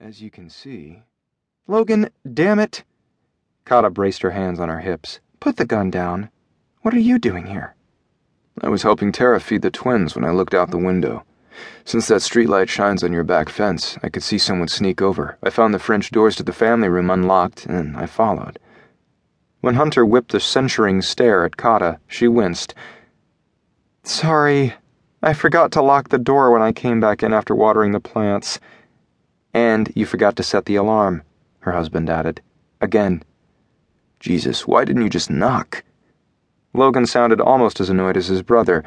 As you can see. Logan, damn it! Kata braced her hands on her hips. Put the gun down. What are you doing here? I was helping Tara feed the twins when I looked out the window. Since that streetlight shines on your back fence, I could see someone sneak over. I found the French doors to the family room unlocked, and I followed. When Hunter whipped a censuring stare at Kata, she winced. Sorry, I forgot to lock the door when I came back in after watering the plants. And you forgot to set the alarm, her husband added. Again. Jesus, why didn't you just knock? Logan sounded almost as annoyed as his brother.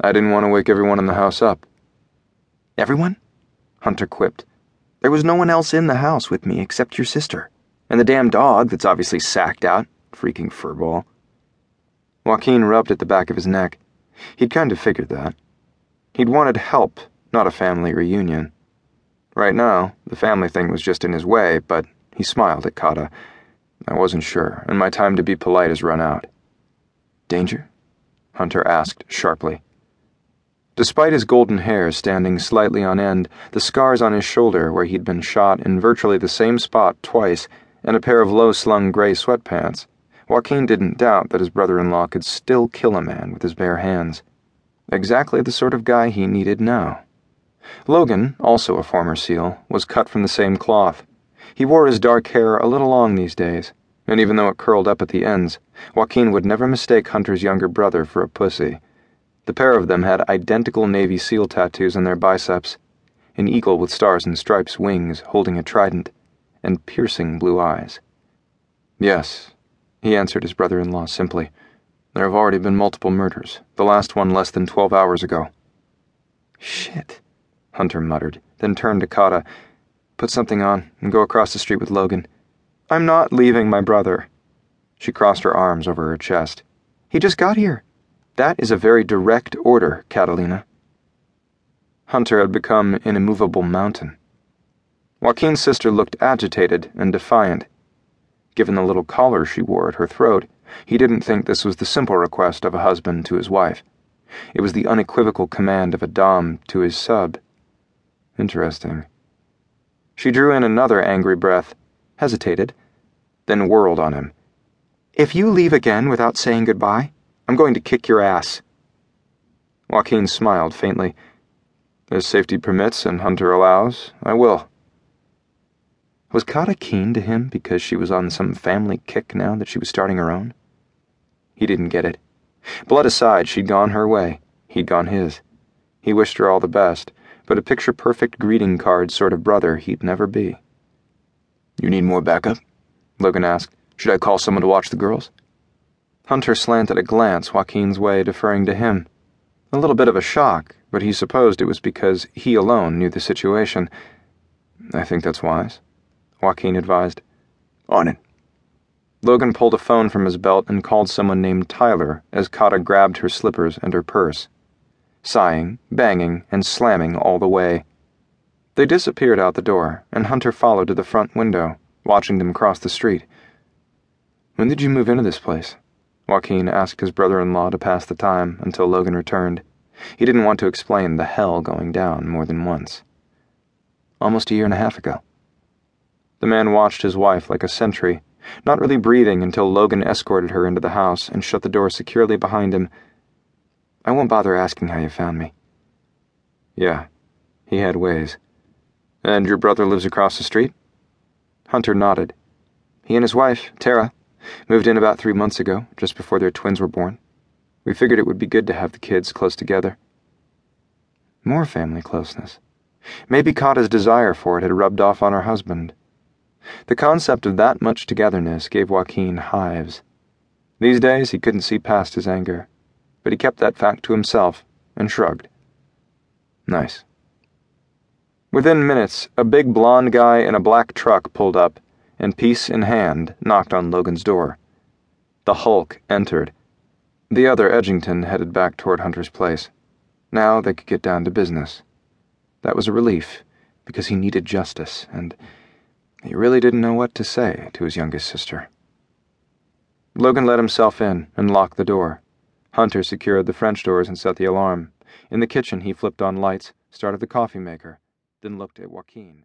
I didn't want to wake everyone in the house up. Everyone? Hunter quipped. There was no one else in the house with me except your sister. And the damn dog that's obviously sacked out. Freaking furball. Joaquin rubbed at the back of his neck. He'd kind of figured that. He'd wanted help, not a family reunion. Right now, the family thing was just in his way, but he smiled at Kata. I wasn't sure, and my time to be polite has run out. Danger? Hunter asked sharply. Despite his golden hair standing slightly on end, the scars on his shoulder where he'd been shot in virtually the same spot twice, and a pair of low slung gray sweatpants, Joaquin didn't doubt that his brother in law could still kill a man with his bare hands. Exactly the sort of guy he needed now. Logan, also a former SEAL, was cut from the same cloth. He wore his dark hair a little long these days, and even though it curled up at the ends, Joaquin would never mistake Hunter's younger brother for a pussy. The pair of them had identical Navy SEAL tattoos on their biceps an eagle with stars and stripes wings holding a trident, and piercing blue eyes. Yes, he answered his brother in law simply. There have already been multiple murders, the last one less than 12 hours ago. Shit, Hunter muttered, then turned to Kata. Put something on and go across the street with Logan. I'm not leaving my brother. She crossed her arms over her chest. He just got here. That is a very direct order, Catalina. Hunter had become an immovable mountain. Joaquin's sister looked agitated and defiant. Given the little collar she wore at her throat, he didn't think this was the simple request of a husband to his wife. It was the unequivocal command of a Dom to his sub. Interesting. She drew in another angry breath, hesitated, then whirled on him. If you leave again without saying goodbye, I'm going to kick your ass. Joaquin smiled faintly. As safety permits and Hunter allows, I will. Was Kata keen to him because she was on some family kick now that she was starting her own? He didn't get it. Blood aside, she'd gone her way. He'd gone his. He wished her all the best, but a picture perfect greeting card sort of brother he'd never be. You need more backup? Logan asked. Should I call someone to watch the girls? Hunter slanted a glance Joaquin's way, deferring to him. A little bit of a shock, but he supposed it was because he alone knew the situation. I think that's wise. Joaquin advised. On it. Logan pulled a phone from his belt and called someone named Tyler as Kata grabbed her slippers and her purse, sighing, banging, and slamming all the way. They disappeared out the door, and Hunter followed to the front window, watching them cross the street. When did you move into this place? Joaquin asked his brother in law to pass the time until Logan returned. He didn't want to explain the hell going down more than once. Almost a year and a half ago. The man watched his wife like a sentry, not really breathing until Logan escorted her into the house and shut the door securely behind him. I won't bother asking how you found me. Yeah, he had ways. And your brother lives across the street? Hunter nodded. He and his wife, Tara, moved in about three months ago, just before their twins were born. We figured it would be good to have the kids close together. More family closeness. Maybe Kata's desire for it had rubbed off on her husband. The concept of that much togetherness gave Joaquin hives. These days he couldn't see past his anger, but he kept that fact to himself and shrugged. Nice. Within minutes, a big blond guy in a black truck pulled up and, piece in hand, knocked on Logan's door. The Hulk entered. The other Edgington headed back toward Hunter's place. Now they could get down to business. That was a relief, because he needed justice, and he really didn't know what to say to his youngest sister. Logan let himself in and locked the door. Hunter secured the French doors and set the alarm. In the kitchen, he flipped on lights, started the coffee maker, then looked at Joaquin.